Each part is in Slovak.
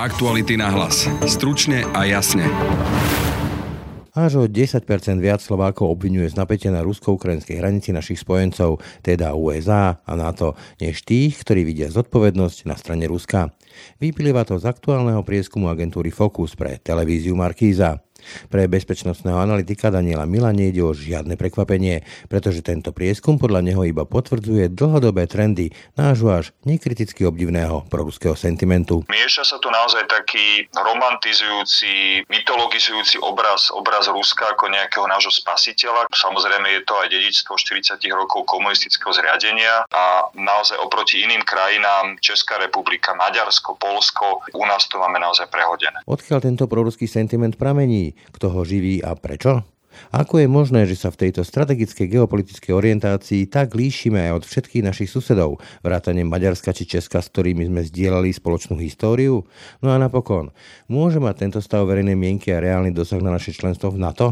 Aktuality na hlas. Stručne a jasne. Až o 10% viac Slovákov obvinuje z napätia na rusko-ukrajinskej hranici našich spojencov, teda USA a NATO, než tých, ktorí vidia zodpovednosť na strane Ruska. Vyplýva to z aktuálneho prieskumu agentúry Focus pre televíziu Markíza. Pre bezpečnostného analytika Daniela Mila nejde o žiadne prekvapenie, pretože tento prieskum podľa neho iba potvrdzuje dlhodobé trendy nášho až nekriticky obdivného proruského sentimentu. Mieša sa tu naozaj taký romantizujúci, mytologizujúci obraz, obraz Ruska ako nejakého nášho spasiteľa. Samozrejme je to aj dedičstvo 40 rokov komunistického zriadenia a naozaj oproti iným krajinám Česká republika, Maďarsko, Polsko, u nás to máme naozaj prehodené. Odkiaľ tento proruský sentiment pramení? Kto ho živí a prečo? Ako je možné, že sa v tejto strategickej geopolitickej orientácii tak líšime aj od všetkých našich susedov, vrátane Maďarska či Česka, s ktorými sme zdieľali spoločnú históriu? No a napokon, môže mať tento stav verejnej mienky a reálny dosah na naše členstvo v NATO?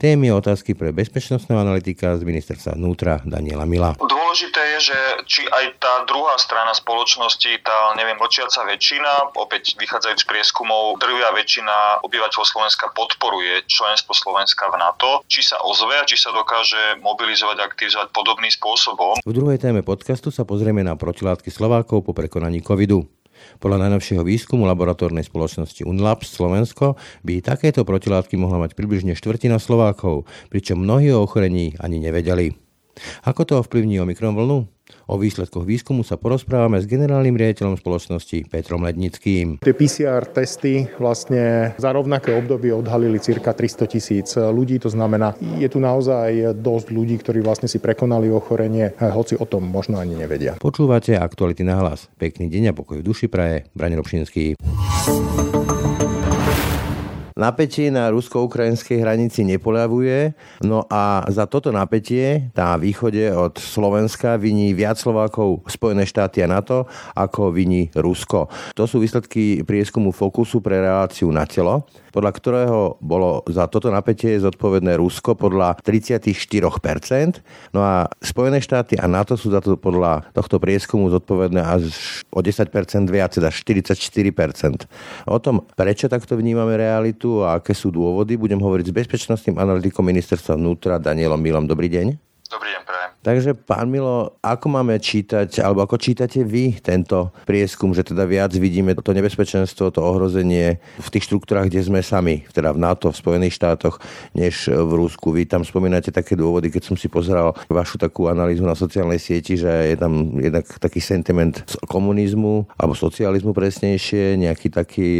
Témy otázky pre bezpečnostného analytika z ministerstva vnútra Daniela Mila. Dôležité je, že či aj tá druhá strana spoločnosti, tá, neviem, močiaca väčšina, opäť vychádzajúc z prieskumov, drvia väčšina obyvateľov Slovenska podporuje členstvo Slovenska v NATO, či sa ozve a či sa dokáže mobilizovať aktivizovať podobným spôsobom. V druhej téme podcastu sa pozrieme na protilátky Slovákov po prekonaní covidu. Podľa najnovšieho výskumu laboratórnej spoločnosti Unlabs Slovensko by takéto protilátky mohla mať približne štvrtina Slovákov, pričom mnohí o ochorení ani nevedeli. Ako to ovplyvní Omikron vlnu? O výsledkoch výskumu sa porozprávame s generálnym riaditeľom spoločnosti Petrom Lednickým. Tie PCR testy vlastne za rovnaké obdobie odhalili cirka 300 tisíc ľudí, to znamená, je tu naozaj dosť ľudí, ktorí vlastne si prekonali ochorenie, hoci o tom možno ani nevedia. Počúvate aktuality na hlas. Pekný deň a pokoj v duši praje. Brane Robšinský. Napätie na rusko-ukrajinskej hranici nepoľavuje, no a za toto napätie na východe od Slovenska viní viac Slovákov Spojené štáty a NATO ako viní Rusko. To sú výsledky prieskumu Fokusu pre reláciu na telo podľa ktorého bolo za toto napätie zodpovedné Rusko podľa 34%, no a Spojené štáty a NATO sú za to podľa tohto prieskumu zodpovedné až o 10% viac, teda 44%. O tom, prečo takto vnímame realitu a aké sú dôvody, budem hovoriť s bezpečnostným analytikom ministerstva vnútra Danielom Milom. Dobrý deň. Dobrý deň, prajem. Takže, pán Milo, ako máme čítať, alebo ako čítate vy tento prieskum, že teda viac vidíme to nebezpečenstvo, to ohrozenie v tých štruktúrach, kde sme sami, teda v NATO, v Spojených štátoch, než v Rusku. Vy tam spomínate také dôvody, keď som si pozeral vašu takú analýzu na sociálnej sieti, že je tam jednak taký sentiment komunizmu, alebo socializmu presnejšie, nejaký taký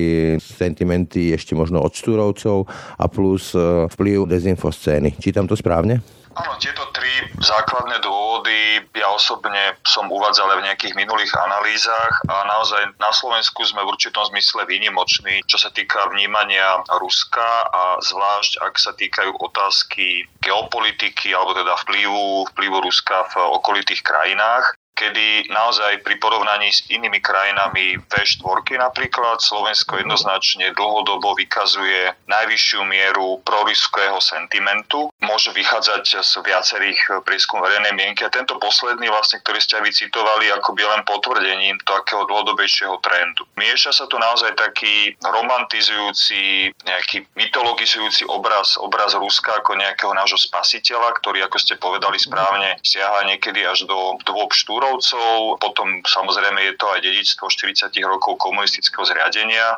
sentimenty ešte možno od štúrovcov a plus eh, vplyv dezinfoscény. Čítam to správne? Áno, tieto tri základné dôvody ja osobne som uvádzal aj v nejakých minulých analýzach a naozaj na Slovensku sme v určitom zmysle výnimoční, čo sa týka vnímania Ruska a zvlášť ak sa týkajú otázky geopolitiky alebo teda vplyvu, vplyvu Ruska v okolitých krajinách kedy naozaj pri porovnaní s inými krajinami V4 napríklad Slovensko jednoznačne dlhodobo vykazuje najvyššiu mieru proruského sentimentu. Môže vychádzať z viacerých prieskum verejnej mienky a tento posledný, vlastne, ktorý ste aj vycitovali, ako by len potvrdením takého dlhodobejšieho trendu. Mieša sa tu naozaj taký romantizujúci, nejaký mytologizujúci obraz, obraz Ruska ako nejakého nášho spasiteľa, ktorý, ako ste povedali správne, siaha niekedy až do dôb štúrov Hitlerovcov, potom samozrejme je to aj dedičstvo 40 rokov komunistického zriadenia,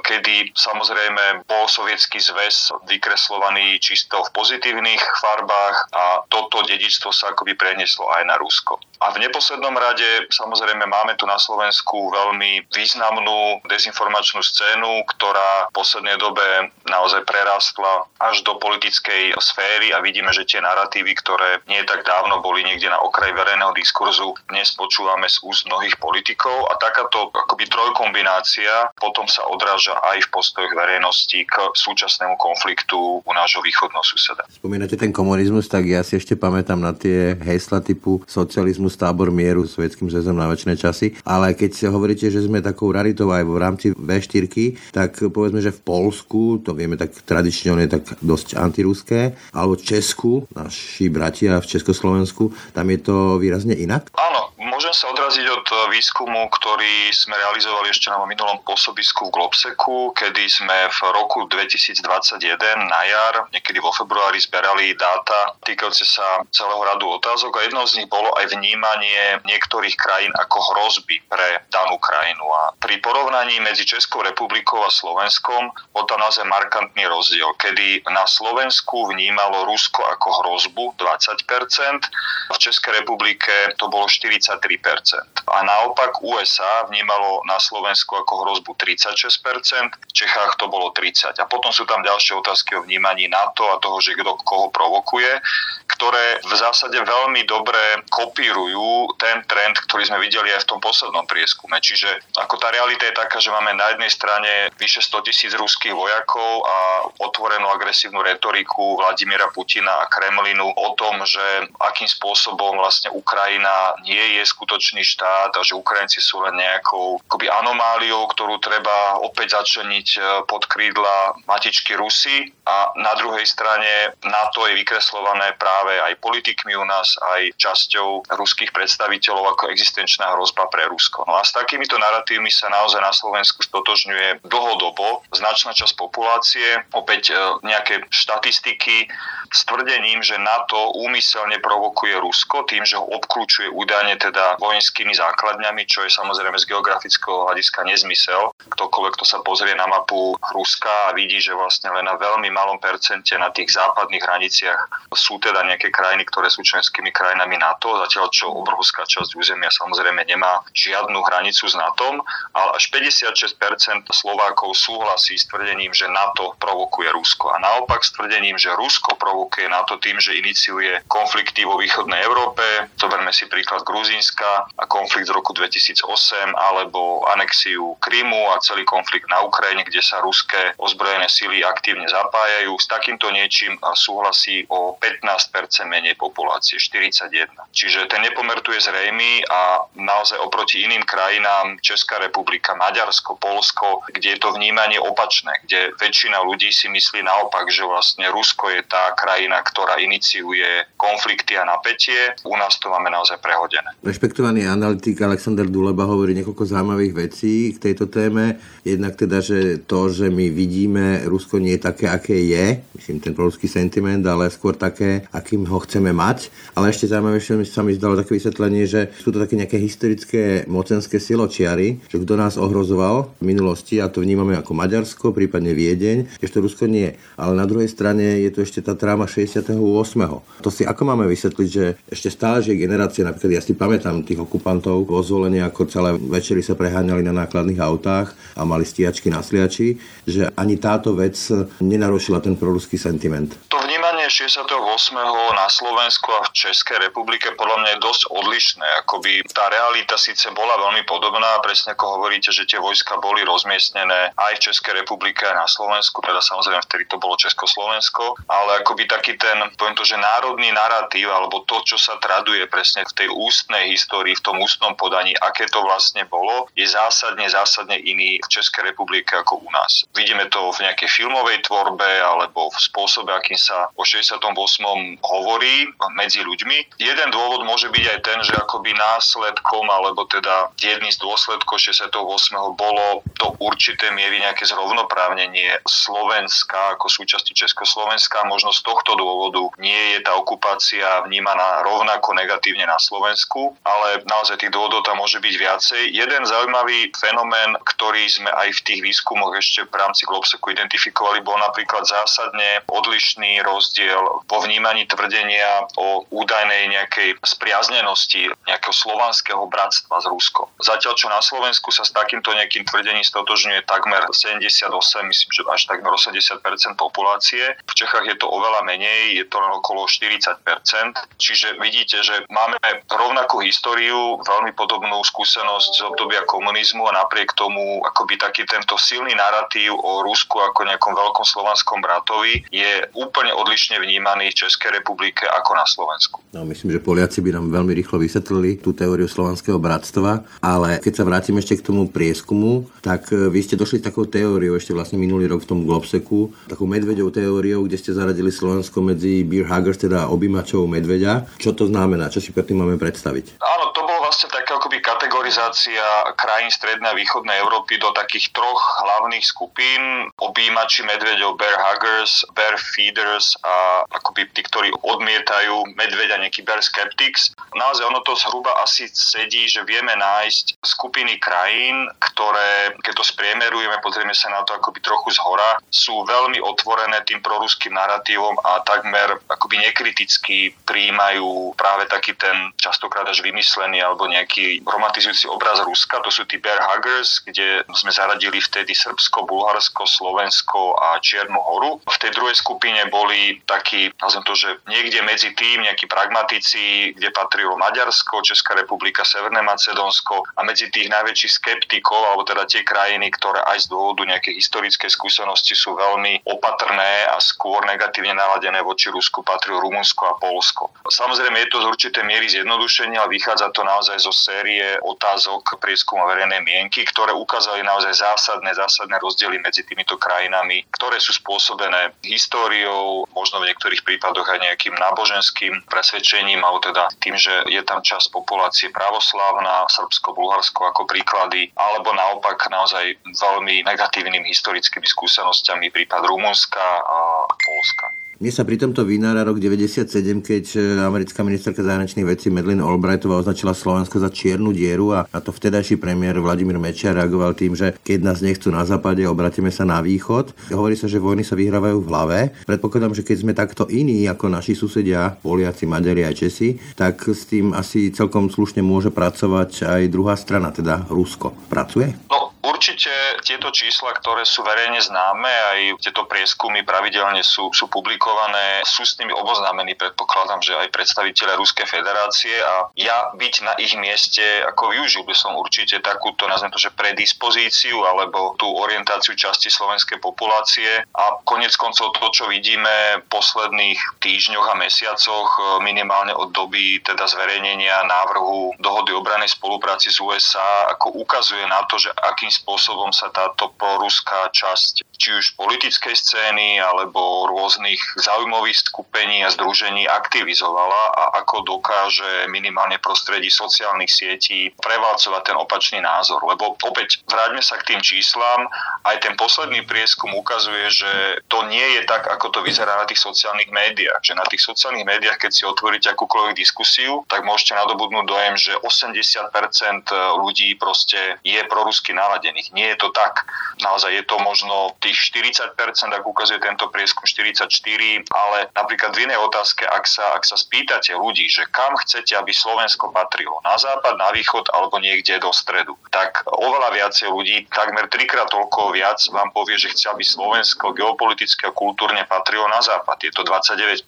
kedy samozrejme bol sovietský zväz vykreslovaný čisto v pozitívnych farbách a toto dedičstvo sa akoby prenieslo aj na Rusko. A v neposlednom rade samozrejme máme tu na Slovensku veľmi významnú dezinformačnú scénu, ktorá v poslednej dobe naozaj prerastla až do politickej sféry a vidíme, že tie narratívy, ktoré nie tak dávno boli niekde na okraji verejného diskurzu, dnes počúvame z úst mnohých politikov a takáto akoby trojkombinácia potom sa odráža odráža aj v postojoch verejnosti k súčasnému konfliktu u nášho východného suseda. Spomínate ten komunizmus, tak ja si ešte pamätám na tie hesla typu socializmus, tábor mieru, sovietským zväzom na väčšie časy, ale keď hovoríte, že sme takou raritou aj v rámci V4, tak povedzme, že v Polsku, to vieme tak tradične, on je tak dosť antiruské, alebo Česku, naši bratia v Československu, tam je to výrazne inak? Áno, môžem sa odraziť od výskumu, ktorý sme realizovali ešte na minulom pôsobisku v Globseku, kedy sme v roku 2021 na jar, niekedy vo februári zberali dáta týkajúce sa celého radu otázok a jednou z nich bolo aj vnímanie niektorých krajín ako hrozby pre danú krajinu. A pri porovnaní medzi Českou republikou a Slovenskom bol tam naozaj markantný rozdiel, kedy na Slovensku vnímalo Rusko ako hrozbu 20%, v Českej republike to bolo 43%. A naopak USA vnímalo na Slovensku ako hrozbu 36%, v Čechách to bolo 30%. A potom sú tam ďalšie otázky o vnímaní NATO a toho, že kto koho provokuje, ktoré v zásade veľmi dobre kopírujú ten trend, ktorý sme videli aj v tom poslednom prieskume. Čiže ako tá realita je taká, že máme na jednej strane vyše 100 tisíc ruských vojakov a otvorenú agresívnu retoriku Vladimíra Putina a Kremlinu o tom, že akým spôsobom vlastne Ukrajina nie je skutočný štát a že Ukrajinci sú len nejakou akoby anomáliou, ktorú treba opäť začleniť e, pod krídla matičky Rusy a na druhej strane NATO je vykreslované práve aj politikmi u nás, aj časťou ruských predstaviteľov ako existenčná hrozba pre Rusko. No a s takýmito narratívmi sa naozaj na Slovensku stotožňuje dlhodobo značná časť populácie, opäť e, nejaké štatistiky s tvrdením, že NATO úmyselne provokuje Rusko tým, že ho obklúčuje údajne teda vojenskými základňami, čo je samozrejme z geografického hľadiska nezmysel. Ktokoľvek, kto sa pozrie na mapu Ruska a vidí, že vlastne len na veľmi malom percente na tých západných hraniciach sú teda nejaké krajiny, ktoré sú členskými krajinami NATO, zatiaľ čo obrovská časť územia samozrejme nemá žiadnu hranicu s NATO, ale až 56% Slovákov súhlasí s tvrdením, že NATO provokuje Rusko. A naopak s tvrdením, že Rusko provokuje NATO tým, že iniciuje konflikty vo východnej Európe. Zoberme si príklad Gruzínska a konflikt z roku 2008 alebo anexiu Krymu a celý konflikt na Ukrajine, kde sa ruské ozbrojené síly aktívne zapájajú. S takýmto niečím súhlasí o 15% menej populácie, 41. Čiže ten nepomer tu je zrejmý a naozaj oproti iným krajinám Česká republika, Maďarsko, Polsko, kde je to vnímanie opačné, kde väčšina ľudí si myslí naopak, že vlastne Rusko je tá krajina, ktorá iniciuje konflikty a napätie. U nás to máme naozaj prehodené. Rešpektovaný analytik Alexander Duleba hovorí niekoľko zaujímavých vecí k tejto téme. Jednak teda, že to, že my vidíme Rusko nie je také, aké je, myslím ten proruský sentiment, ale skôr také, akým ho chceme mať. Ale ešte zaujímavejšie sa mi zdalo také vysvetlenie, že sú to také nejaké historické mocenské siločiary, že kto nás ohrozoval v minulosti a to vnímame ako Maďarsko, prípadne Viedeň, ešte Rusko nie. Ale na druhej strane je tu ešte tá tráma 68. To si ako máme vysvetliť, že ešte stále žije generácia, napríklad ja si pamätám tých okupantov vo ako celé večery sa preháňali na nákladných autách a mali stiačky na sliači, že ani táto vec nenarušila ten proruský sentiment. To vnímanie 68. na Slovensku a v Českej republike podľa mňa je dosť odlišné. Akoby tá realita síce bola veľmi podobná, presne ako hovoríte, že tie vojska boli rozmiestnené aj v Českej republike, aj na Slovensku, teda samozrejme vtedy to bolo Československo, ale akoby taký ten, poviem to, že národný narratív, alebo to, čo sa traduje presne v tej ústnej histórii, v tom ústnom podaní, aké to vlastne bolo, je zásadne, zásadne iný v Českej republike ako u nás. Vidíme to v nejakej filmovej tvorbe alebo v spôsobe, akým sa o 68. hovorí medzi ľuďmi. Jeden dôvod môže byť aj ten, že akoby následkom, alebo teda jedný z dôsledkov 68. bolo do určitej miery nejaké zrovnoprávnenie Slovenska ako súčasti Československa, možno z tohto dôvodu nie je tá okupácia vnímaná rovnako negatívne na Slovensku, ale naozaj tých dôvodov tam môže byť viacej. Jeden zaujímavý fenomén, ktorý sme aj v tých výskumoch ešte v rámci Globseku identifikovali, bol napríklad zásadne odlišný rozdiel rozdiel po vnímaní tvrdenia o údajnej nejakej spriaznenosti nejakého slovanského bratstva s Ruskom. Zatiaľ, čo na Slovensku sa s takýmto nejakým tvrdením stotožňuje takmer 78, myslím, že až takmer 80% populácie. V Čechách je to oveľa menej, je to len okolo 40% Čiže vidíte, že máme rovnakú históriu, veľmi podobnú skúsenosť z obdobia komunizmu a napriek tomu akoby taký tento silný narratív o Rusku ako nejakom veľkom slovanskom bratovi je úplne odlišne vnímaný v Českej republike ako na Slovensku. No, myslím, že Poliaci by nám veľmi rýchlo vysvetlili tú teóriu slovanského bratstva, ale keď sa vrátim ešte k tomu prieskumu, tak e, vy ste došli s takou teóriou ešte vlastne minulý rok v tom Globseku, takou medveďou teóriou, kde ste zaradili Slovensko medzi beer huggers, teda objímačov medveďa. Čo to znamená? Čo si pre tým máme predstaviť? Áno, to bolo vlastne taká akoby kategorizácia krajín strednej a východnej Európy do takých troch hlavných skupín. Objímači medveďov, bear huggers, bear feeders a akoby tí, ktorí odmietajú medveďa, nejaký bear skeptics. Naozaj ono to zhruba asi sedí, že vieme nájsť skupiny krajín, ktoré, keď to spriemerujeme, pozrieme sa na to akoby trochu z hora, sú veľmi otvorené tým proruským narratívom a takmer akoby nekriticky príjmajú práve taký ten častokrát až vymyslený alebo nejaký romantizujúci obraz Ruska. To sú tí bear huggers, kde sme zaradili vtedy Srbsko, Bulharsko, Slovensko a Čiernu horu. V tej druhej skupine boli takí, nazvem to, že niekde medzi tým nejakí pragmatici, kde patrilo Maďarsko, Česká republika, Severné Macedónsko a medzi tých najväčších skeptikov, alebo teda tie krajiny, ktoré aj z dôvodu nejakej historickej skúsenosti sú veľmi opatrné a skôr negatívne naladené voči Rusku, patrilo Rumunsko a Polsko. Samozrejme je to z určitej miery zjednodušenie, ale vychádza to naozaj zo série otázok prieskumu verejnej mienky, ktoré ukázali naozaj zásadné, zásadné rozdiely medzi týmito krajinami, ktoré sú spôsobené históriou, možno v niektorých prípadoch aj nejakým náboženským presvedčením, alebo teda tým, že je tam časť populácie pravoslávna, Srbsko, Bulharsko ako príklady, alebo naopak naozaj veľmi negatívnymi historickými skúsenosťami prípad Rumunska a Polska. Mne sa pri tomto vynára rok 97, keď e, americká ministerka zahraničných vecí Medlin Albrightová označila Slovensko za čiernu dieru a na to vtedajší premiér Vladimír Mečiar reagoval tým, že keď nás nechcú na západe, obratíme sa na východ. Hovorí sa, že vojny sa vyhrávajú v hlave. Predpokladám, že keď sme takto iní ako naši susedia, Poliaci, Maďari aj Česi, tak s tým asi celkom slušne môže pracovať aj druhá strana, teda Rusko. Pracuje? No, Určite tieto čísla, ktoré sú verejne známe, aj tieto prieskumy pravidelne sú, sú publikované, sú s nimi oboznámení, predpokladám, že aj predstaviteľe Ruskej federácie a ja byť na ich mieste, ako využil by som určite takúto, nazvem to, že predispozíciu alebo tú orientáciu časti slovenskej populácie. A konec koncov to, čo vidíme v posledných týždňoch a mesiacoch, minimálne od doby teda zverejnenia návrhu dohody obranej spolupráci s USA, ako ukazuje na to, že akým spôsobom sa táto proruská časť či už politickej scény alebo rôznych zaujímavých skupení a združení aktivizovala a ako dokáže minimálne prostredí sociálnych sietí prevalcovať ten opačný názor. Lebo opäť vráťme sa k tým číslam, aj ten posledný prieskum ukazuje, že to nie je tak, ako to vyzerá na tých sociálnych médiách. Že na tých sociálnych médiách, keď si otvoríte akúkoľvek diskusiu, tak môžete nadobudnúť dojem, že 80% ľudí proste je prorusky naladených. Nie je to tak. Naozaj je to možno tých 40%, ak ukazuje tento prieskum 44%, ale napríklad v inej otázke, ak sa, ak sa spýtate ľudí, že kam chcete, aby Slovensko patrilo, na západ, na východ alebo niekde do stredu, tak oveľa viacej ľudí, takmer trikrát toľko viac vám povie, že chce, aby Slovensko geopoliticky a kultúrne patrilo na západ. Je to 29%.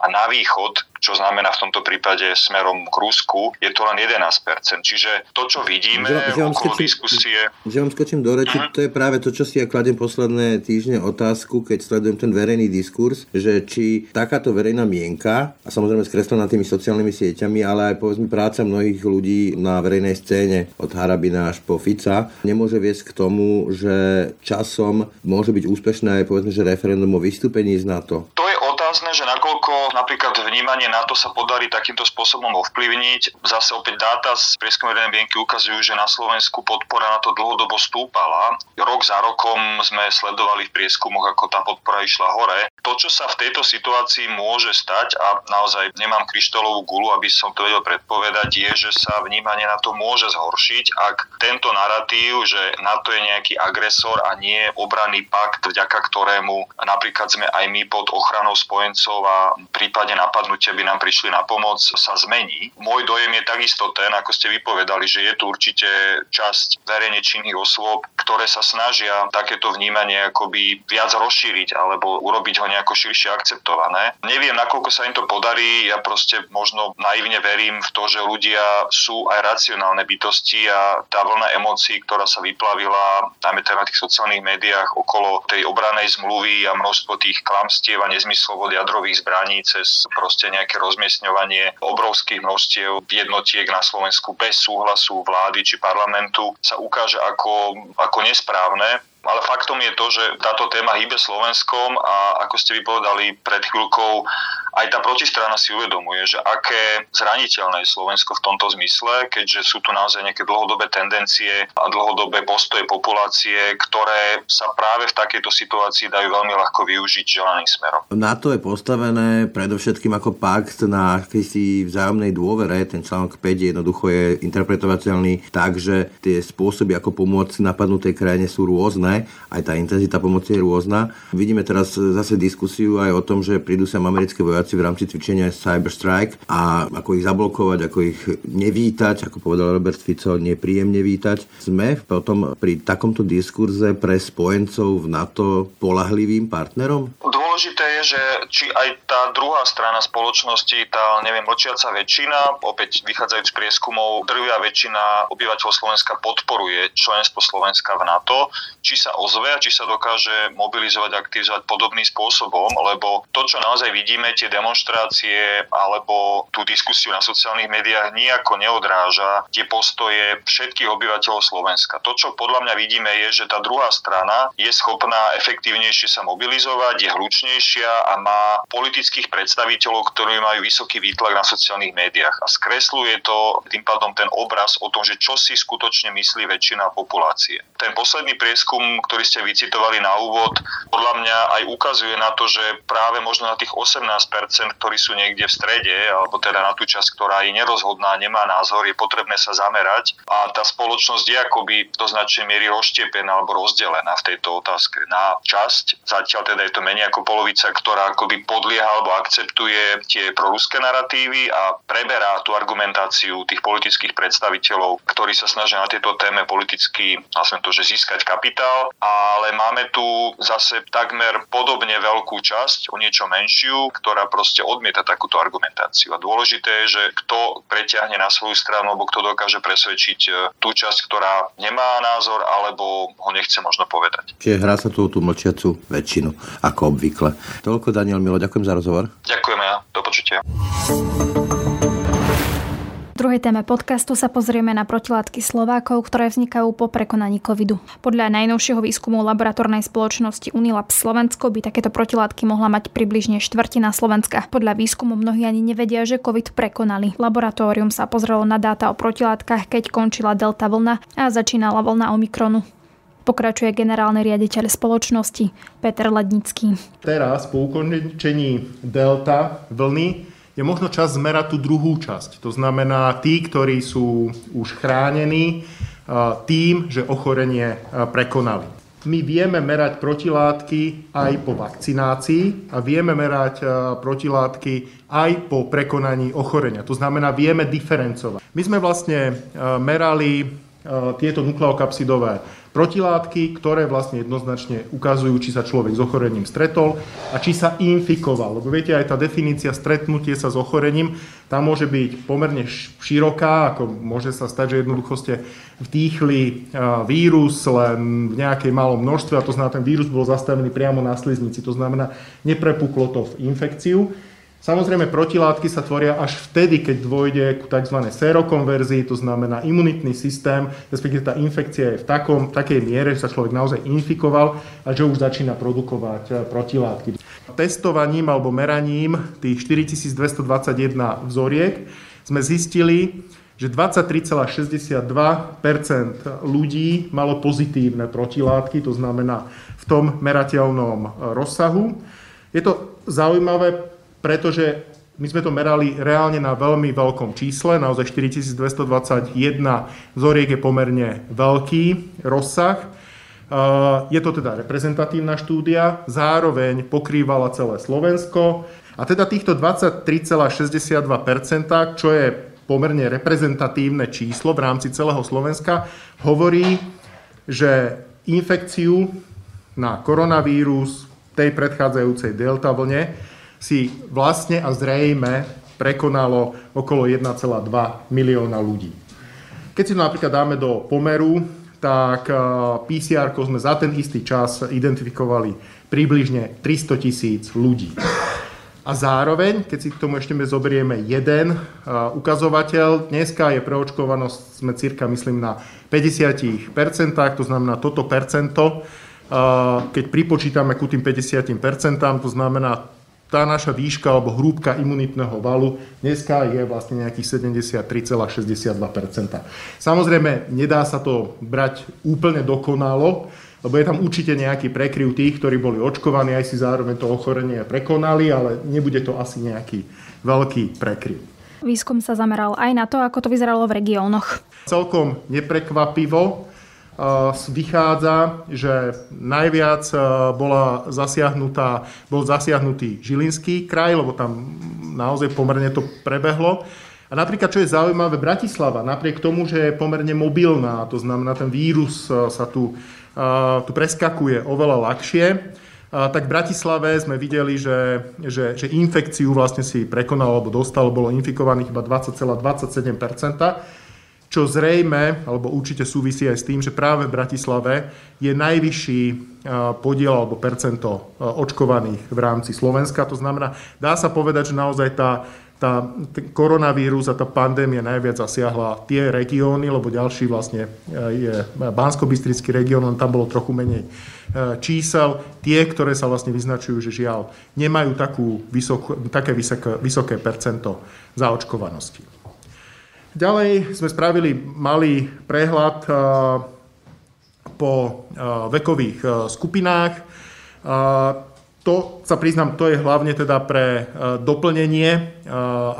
A na východ čo znamená v tomto prípade smerom k Rusku, je to len 11%. Čiže to, čo vidíme že, že okolo skočím, diskusie... Že vám skočím do reči, uh-huh. to je práve to, čo si ja kladem posledné týždne otázku, keď sledujem ten verejný diskurs, že či takáto verejná mienka, a samozrejme skreslená tými sociálnymi sieťami, ale aj povedzme práca mnohých ľudí na verejnej scéne, od Harabina až po Fica, nemôže viesť k tomu, že časom môže byť úspešné aj povedzme, že referendum o vystúpení z NATO. To je otázne, že nakoľko napríklad vnímanie NATO sa podarí takýmto spôsobom ovplyvniť. Zase opäť dáta z prieskumu verejnej mienky ukazujú, že na Slovensku podpora na to dlhodobo stúpala. Rok za rokom sme sledovali v prieskumoch, ako tá podpora išla hore. To, čo sa v tejto situácii môže stať, a naozaj nemám kryštálovú gulu, aby som to vedel predpovedať, je, že sa vnímanie na to môže zhoršiť, ak tento narratív, že NATO je nejaký agresor a nie obranný pakt, vďaka ktorému napríklad sme aj my pod ochranou spojencov a prípade napadnutia by nám prišli na pomoc, sa zmení. Môj dojem je takisto ten, ako ste vypovedali, že je tu určite časť verejne činných osôb, ktoré sa snažia takéto vnímanie akoby viac rozšíriť alebo urobiť ho nejako širšie akceptované. Neviem, nakoľko sa im to podarí, ja proste možno naivne verím v to, že ľudia sú aj racionálne bytosti a tá vlna emócií, ktorá sa vyplavila, najmä teda na tých sociálnych médiách okolo tej obranej zmluvy a množstvo tých klamstiev a nezmyslov od jadrových zbraní cez proste nejaké rozmiestňovanie obrovských množstiev jednotiek na Slovensku bez súhlasu vlády či parlamentu sa ukáže ako, ako nesprávne. Ale faktom je to, že táto téma hýbe Slovenskom a ako ste vypovedali pred chvíľkou, aj tá protistrana si uvedomuje, že aké zraniteľné je Slovensko v tomto zmysle, keďže sú tu naozaj nejaké dlhodobé tendencie a dlhodobé postoje populácie, ktoré sa práve v takejto situácii dajú veľmi ľahko využiť želaným smerom. NATO je postavené predovšetkým ako pakt na akýsi vzájomnej dôvere. Ten článok 5 jednoducho je interpretovateľný tak, že tie spôsoby, ako pomôcť napadnutej krajine sú rôzne, aj tá intenzita pomoci je rôzna. Vidíme teraz zase diskusiu aj o tom, že prídu sem americké vojaci vojaci v rámci cvičenia Cyber Strike a ako ich zablokovať, ako ich nevítať, ako povedal Robert Fico, nepríjemne vítať. Sme potom pri takomto diskurze pre spojencov v NATO polahlivým partnerom? Dôležité je, že či aj tá druhá strana spoločnosti, tá, neviem, mlčiaca väčšina, opäť vychádzajúc z prieskumov, drvia väčšina obyvateľov Slovenska podporuje členstvo Slovenska v NATO, či sa ozve a či sa dokáže mobilizovať, aktivizovať podobným spôsobom, lebo to, čo naozaj vidíme, tie demonstrácie alebo tú diskusiu na sociálnych médiách nejako neodráža tie postoje všetkých obyvateľov Slovenska. To, čo podľa mňa vidíme, je, že tá druhá strana je schopná efektívnejšie sa mobilizovať, je hlučnejšia a má politických predstaviteľov, ktorí majú vysoký výtlak na sociálnych médiách. A skresluje to tým pádom ten obraz o tom, že čo si skutočne myslí väčšina populácie. Ten posledný prieskum, ktorý ste vycitovali na úvod, podľa mňa aj ukazuje na to, že práve možno na tých 18% ktorí sú niekde v strede, alebo teda na tú časť, ktorá je nerozhodná, nemá názor, je potrebné sa zamerať a tá spoločnosť je akoby do značnej miery rozštiepená alebo rozdelená v tejto otázke na časť. Zatiaľ teda je to menej ako polovica, ktorá akoby podlieha alebo akceptuje tie proruské narratívy a preberá tú argumentáciu tých politických predstaviteľov, ktorí sa snažia na tieto téme politicky, vlastne to, že získať kapitál, ale máme tu zase takmer podobne veľkú časť, o niečo menšiu, ktorá proste odmieta takúto argumentáciu. A dôležité je, že kto preťahne na svoju stranu, alebo kto dokáže presvedčiť e, tú časť, ktorá nemá názor, alebo ho nechce možno povedať. Čiže hrá sa tu tú mlčiacu väčšinu, ako obvykle. Toľko Daniel Milo, ďakujem za rozhovor. Ďakujem ja, do počutia. V druhej téme podcastu sa pozrieme na protilátky Slovákov, ktoré vznikajú po prekonaní covidu. Podľa najnovšieho výskumu laboratórnej spoločnosti Unilab Slovensko by takéto protilátky mohla mať približne štvrtina Slovenska. Podľa výskumu mnohí ani nevedia, že covid prekonali. Laboratórium sa pozrelo na dáta o protilátkach, keď končila delta vlna a začínala vlna Omikronu. Pokračuje generálny riaditeľ spoločnosti Peter Lednický. Teraz po ukončení delta vlny je možno čas zmerať tú druhú časť. To znamená tí, ktorí sú už chránení tým, že ochorenie prekonali. My vieme merať protilátky aj po vakcinácii a vieme merať protilátky aj po prekonaní ochorenia. To znamená, vieme diferencovať. My sme vlastne merali tieto nukleokapsidové protilátky, ktoré vlastne jednoznačne ukazujú, či sa človek s ochorením stretol a či sa infikoval. Lebo viete, aj tá definícia stretnutie sa s ochorením, tá môže byť pomerne široká, ako môže sa stať, že jednoducho ste vdýchli vírus len v nejakej malom množstve a to znamená, ten vírus bol zastavený priamo na sliznici. To znamená, neprepuklo to v infekciu. Samozrejme, protilátky sa tvoria až vtedy, keď dôjde k tzv. sérokonverzii, to znamená imunitný systém, respektíve tá infekcia je v takom, takej miere, že sa človek naozaj infikoval a že už začína produkovať eh, protilátky. Testovaním alebo meraním tých 4221 vzoriek sme zistili, že 23,62% ľudí malo pozitívne protilátky, to znamená v tom merateľnom eh, rozsahu. Je to zaujímavé pretože my sme to merali reálne na veľmi veľkom čísle, naozaj 4221 vzoriek je pomerne veľký rozsah. Je to teda reprezentatívna štúdia, zároveň pokrývala celé Slovensko. A teda týchto 23,62%, čo je pomerne reprezentatívne číslo v rámci celého Slovenska, hovorí, že infekciu na koronavírus tej predchádzajúcej delta vlne si vlastne a zrejme prekonalo okolo 1,2 milióna ľudí. Keď si to napríklad dáme do pomeru, tak eh, pcr sme za ten istý čas identifikovali približne 300 tisíc ľudí. A zároveň, keď si k tomu ešte zoberieme jeden uh, ukazovateľ, dneska je preočkovanosť, sme cirka, myslím, na 50%, to znamená toto percento, uh, keď pripočítame ku tým 50%, to znamená tá naša výška alebo hrúbka imunitného valu dneska je vlastne nejakých 73,62%. Samozrejme, nedá sa to brať úplne dokonalo, lebo je tam určite nejaký prekryv tých, ktorí boli očkovaní, aj si zároveň to ochorenie prekonali, ale nebude to asi nejaký veľký prekryv. Výskum sa zameral aj na to, ako to vyzeralo v regiónoch. Celkom neprekvapivo vychádza, že najviac bola zasiahnutá, bol zasiahnutý Žilinský kraj, lebo tam naozaj pomerne to prebehlo. A napríklad, čo je zaujímavé, Bratislava, napriek tomu, že je pomerne mobilná, to znamená, ten vírus sa tu tu preskakuje oveľa ľahšie, tak v Bratislave sme videli, že, že, že infekciu vlastne si prekonal alebo dostal, bolo infikovaných iba 20,27%, čo zrejme, alebo určite súvisí aj s tým, že práve v Bratislave je najvyšší podiel alebo percento očkovaných v rámci Slovenska. To znamená, dá sa povedať, že naozaj tá tá koronavírus a tá pandémia najviac zasiahla tie regióny, lebo ďalší vlastne e, je bansko región, len tam bolo trochu menej e, čísel. Tie, ktoré sa vlastne vyznačujú, že žiaľ, nemajú takú vysoko, také vysoké, vysoké percento zaočkovanosti. Ďalej sme spravili malý prehľad e, po vekových skupinách. To sa priznám, to je hlavne teda pre e, doplnenie, e,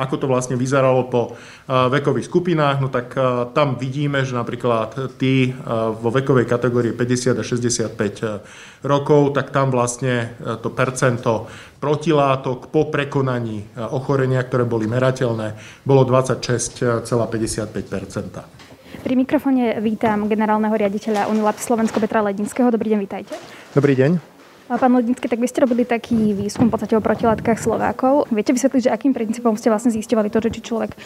ako to vlastne vyzeralo po e, vekových skupinách, no tak tam vidíme, že napríklad tí vo vekovej kategórii 50 a 65 rokov, tak tam vlastne to percento protilátok po prekonaní ochorenia, ktoré boli merateľné, bolo 26,55% Pri mikrofóne vítam generálneho riaditeľa Unilab Slovensko Petra Ledinského. Dobrý deň, vítajte. Dobrý deň. Pán Lednický, tak vy ste robili taký výskum v podstate o protilátkach Slovákov. Viete vysvetliť, že akým princípom ste vlastne zistovali to, že či človek e,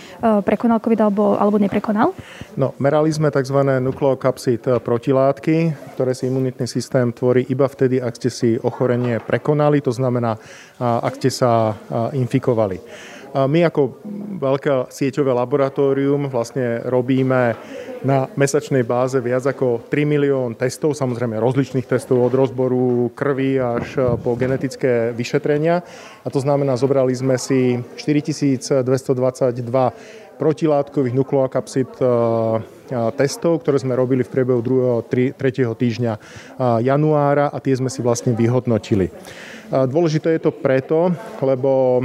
prekonal COVID alebo, alebo neprekonal? No, merali sme tzv. nukleokapsid protilátky, ktoré si imunitný systém tvorí iba vtedy, ak ste si ochorenie prekonali, to znamená, ak ste sa infikovali. My ako veľké sieťové laboratórium vlastne robíme na mesačnej báze viac ako 3 milión testov, samozrejme rozličných testov od rozboru krvi až po genetické vyšetrenia. A to znamená, zobrali sme si 4222 protilátkových nukleokapsid eh, testov, ktoré sme robili v priebehu 2. 3. týždňa januára a tie sme si vlastne vyhodnotili. Dôležité je to preto, lebo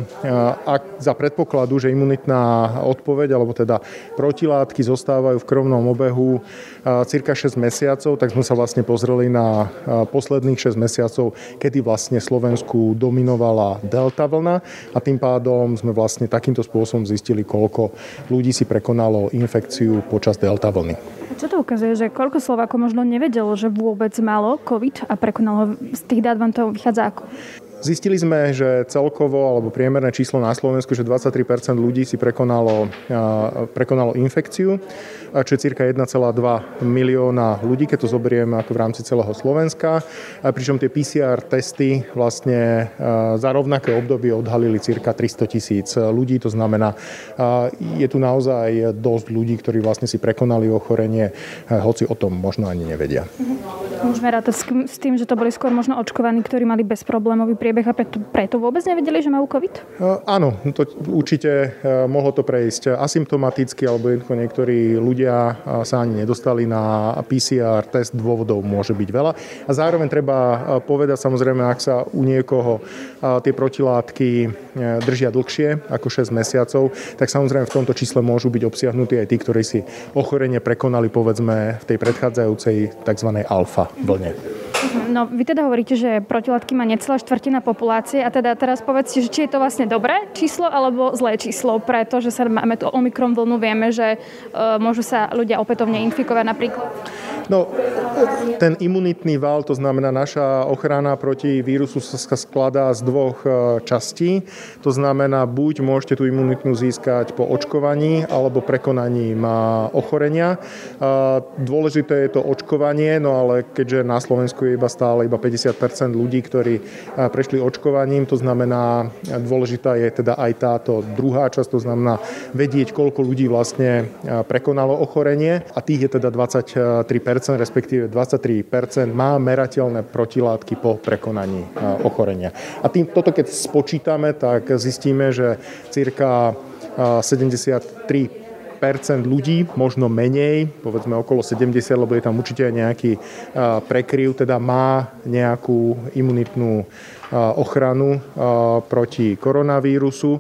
ak za predpokladu, že imunitná odpoveď, alebo teda protilátky zostávajú v krvnom obehu cirka 6 mesiacov, tak sme sa vlastne pozreli na posledných 6 mesiacov, kedy vlastne Slovensku dominovala delta vlna a tým pádom sme vlastne takýmto spôsobom zistili, koľko ľudí si prekonalo infekciu počas delta vlny. Čo to ukazuje, že koľko Slovákov možno nevedelo, že vôbec malo COVID a prekonalo z tých dát vám to vychádza ako? Zistili sme, že celkovo, alebo priemerné číslo na Slovensku, že 23% ľudí si prekonalo, prekonalo infekciu, čo je cirka 1,2 milióna ľudí, keď to zoberieme ako v rámci celého Slovenska. Pričom tie PCR testy vlastne za rovnaké obdobie odhalili cirka 300 tisíc ľudí. To znamená, je tu naozaj dosť ľudí, ktorí vlastne si prekonali ochorenie, hoci o tom možno ani nevedia. Môžeme rátať s tým, že to boli skôr možno očkovaní, ktorí mali bezproblémový priebeh priebeh a preto, preto vôbec nevedeli, že majú COVID? Áno, to určite mohlo to prejsť asymptomaticky, alebo niektorí ľudia sa ani nedostali na PCR test, dôvodov môže byť veľa. A zároveň treba povedať, samozrejme, ak sa u niekoho tie protilátky držia dlhšie ako 6 mesiacov, tak samozrejme v tomto čísle môžu byť obsiahnutí aj tí, ktorí si ochorenie prekonali povedzme v tej predchádzajúcej tzv. alfa vlne. No, vy teda hovoríte, že protilátky má necelá štvrtina populácie a teda teraz povedzte, že či je to vlastne dobré číslo alebo zlé číslo, pretože sa máme tu Omikron vlnu, vieme, že uh, môžu sa ľudia opätovne infikovať napríklad. No, ten imunitný val, to znamená naša ochrana proti vírusu sa skladá z dvoch e, častí. To znamená, buď môžete tú imunitnú získať po očkovaní alebo prekonaním ochorenia. Dôležité je to očkovanie, no ale keďže na Slovensku je iba stále iba 50% ľudí, ktorí prešli očkovaním. To znamená, dôležitá je teda aj táto druhá časť, to znamená vedieť, koľko ľudí vlastne prekonalo ochorenie a tých je teda 23%, respektíve 23% má merateľné protilátky po prekonaní ochorenia. A tým, toto keď spočítame, tak zistíme, že cirka 73% ľudí, možno menej, povedzme okolo 70, lebo je tam určite nejaký prekryv, teda má nejakú imunitnú ochranu proti koronavírusu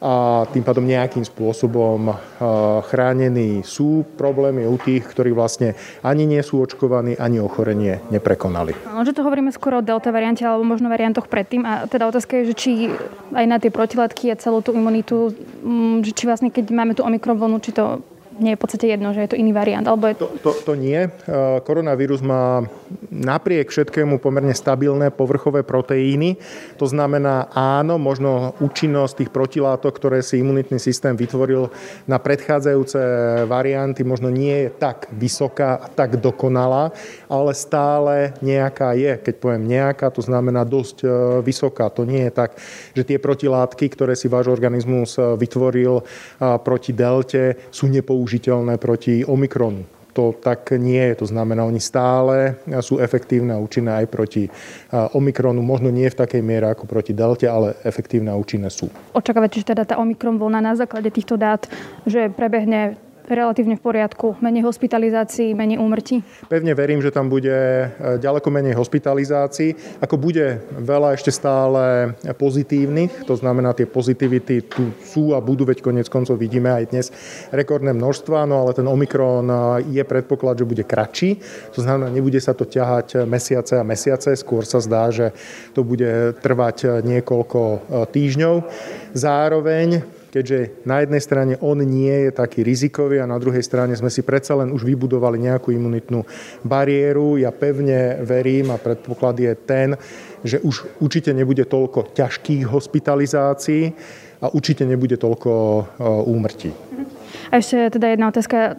a tým pádom nejakým spôsobom chránení sú. problémy u tých, ktorí vlastne ani nie sú očkovaní, ani ochorenie neprekonali. Možno to hovoríme skoro o delta variante alebo možno variantoch predtým. A teda otázka je, že či aj na tie protilátky a celú tú imunitu, mm, že či vlastne keď máme tú omikron vlnu, či to nie je v podstate jedno, že je to iný variant? Alebo je... to, to, to nie. Koronavírus má napriek všetkému pomerne stabilné povrchové proteíny. To znamená, áno, možno účinnosť tých protilátok, ktoré si imunitný systém vytvoril na predchádzajúce varianty, možno nie je tak vysoká a tak dokonalá, ale stále nejaká je. Keď poviem nejaká, to znamená dosť e, vysoká. To nie je tak, že tie protilátky, ktoré si váš organizmus e, vytvoril proti delte, sú nepoužiteľné použiteľné proti Omikronu. To tak nie je. To znamená, oni stále sú efektívne a účinné aj proti Omikronu. Možno nie v takej miere ako proti Delte, ale efektívne a účinné sú. Očakávate, že teda tá Omikron vlna na základe týchto dát, že prebehne relatívne v poriadku, menej hospitalizácií, menej úmrtí? Pevne verím, že tam bude e, ďaleko menej hospitalizácií. Ako bude veľa ešte stále pozitívnych, to znamená, tie pozitivity tu sú a budú, veď konec koncov vidíme aj dnes rekordné množstva, no ale ten Omikron e, je predpoklad, že bude kratší. To znamená, nebude sa to ťahať mesiace a mesiace, skôr sa zdá, že to bude trvať niekoľko e, týždňov. Zároveň keďže na jednej strane on nie je taký rizikový a na druhej strane sme si predsa len už vybudovali nejakú imunitnú bariéru. Ja pevne verím a predpoklad je ten, že už určite nebude toľko ťažkých hospitalizácií a určite nebude toľko úmrtí. A ešte teda jedna otázka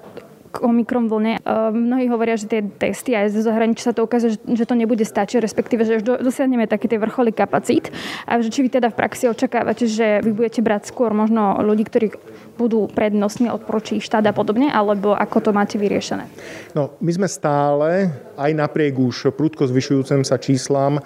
k Omikron vlne. Mnohí hovoria, že tie testy aj zo zahraničia sa to ukazuje, že to nebude stačiť, respektíve, že už dosiahneme také tie vrcholy kapacít. A že či vy teda v praxi očakávate, že vy budete brať skôr možno ľudí, ktorí budú prednostne odporučí štát a podobne, alebo ako to máte vyriešené? No, my sme stále, aj napriek už prudko zvyšujúcim sa číslam,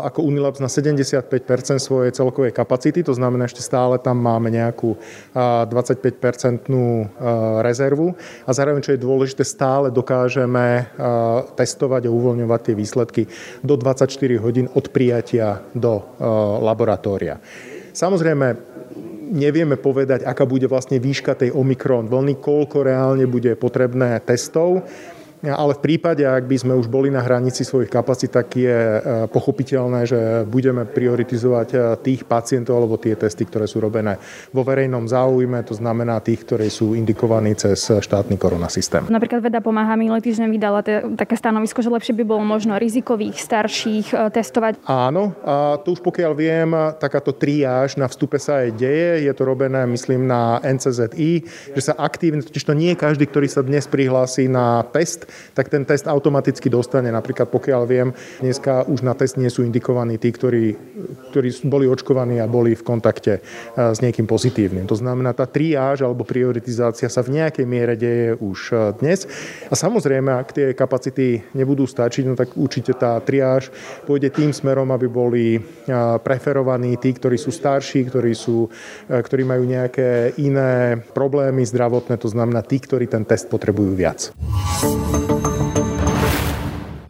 ako Unilabs na 75% svojej celkovej kapacity, to znamená, ešte stále tam máme nejakú 25-percentnú rezervu a zároveň, čo je dôležité, stále dokážeme testovať a uvoľňovať tie výsledky do 24 hodín od prijatia do laboratória. Samozrejme, nevieme povedať, aká bude vlastne výška tej Omikron vlny, koľko reálne bude potrebné testov. Ale v prípade, ak by sme už boli na hranici svojich kapacít, tak je e, pochopiteľné, že budeme prioritizovať e, tých pacientov alebo tie testy, ktoré sú robené vo verejnom záujme, to znamená tých, ktorí sú indikovaní cez štátny koronasystém. Napríklad veda pomáha minulý týždeň vydala te, také stanovisko, že lepšie by bolo možno rizikových starších e, testovať. Áno, a tu už pokiaľ viem, takáto triáž na vstupe sa aj deje. Je to robené, myslím, na NCZI, že sa aktívne, totiž to nie každý, ktorý sa dnes prihlási na test, tak ten test automaticky dostane. Napríklad pokiaľ viem, dneska už na test nie sú indikovaní tí, ktorí, ktorí boli očkovaní a boli v kontakte s niekým pozitívnym. To znamená, tá triáž alebo prioritizácia sa v nejakej miere deje už dnes. A samozrejme, ak tie kapacity nebudú stačiť, no tak určite tá triáž pôjde tým smerom, aby boli preferovaní tí, ktorí sú starší, ktorí, sú, ktorí majú nejaké iné problémy zdravotné, to znamená tí, ktorí ten test potrebujú viac.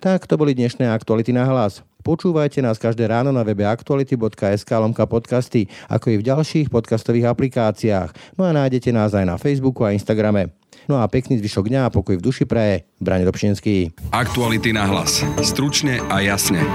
Tak to boli dnešné aktuality na hlas. Počúvajte nás každé ráno na webe aktuality.sk lomka podcasty, ako i v ďalších podcastových aplikáciách. No a nájdete nás aj na Facebooku a Instagrame. No a pekný zvyšok dňa a pokoj v duši praje. Brane Dobšinský. Aktuality na hlas. Stručne a jasne.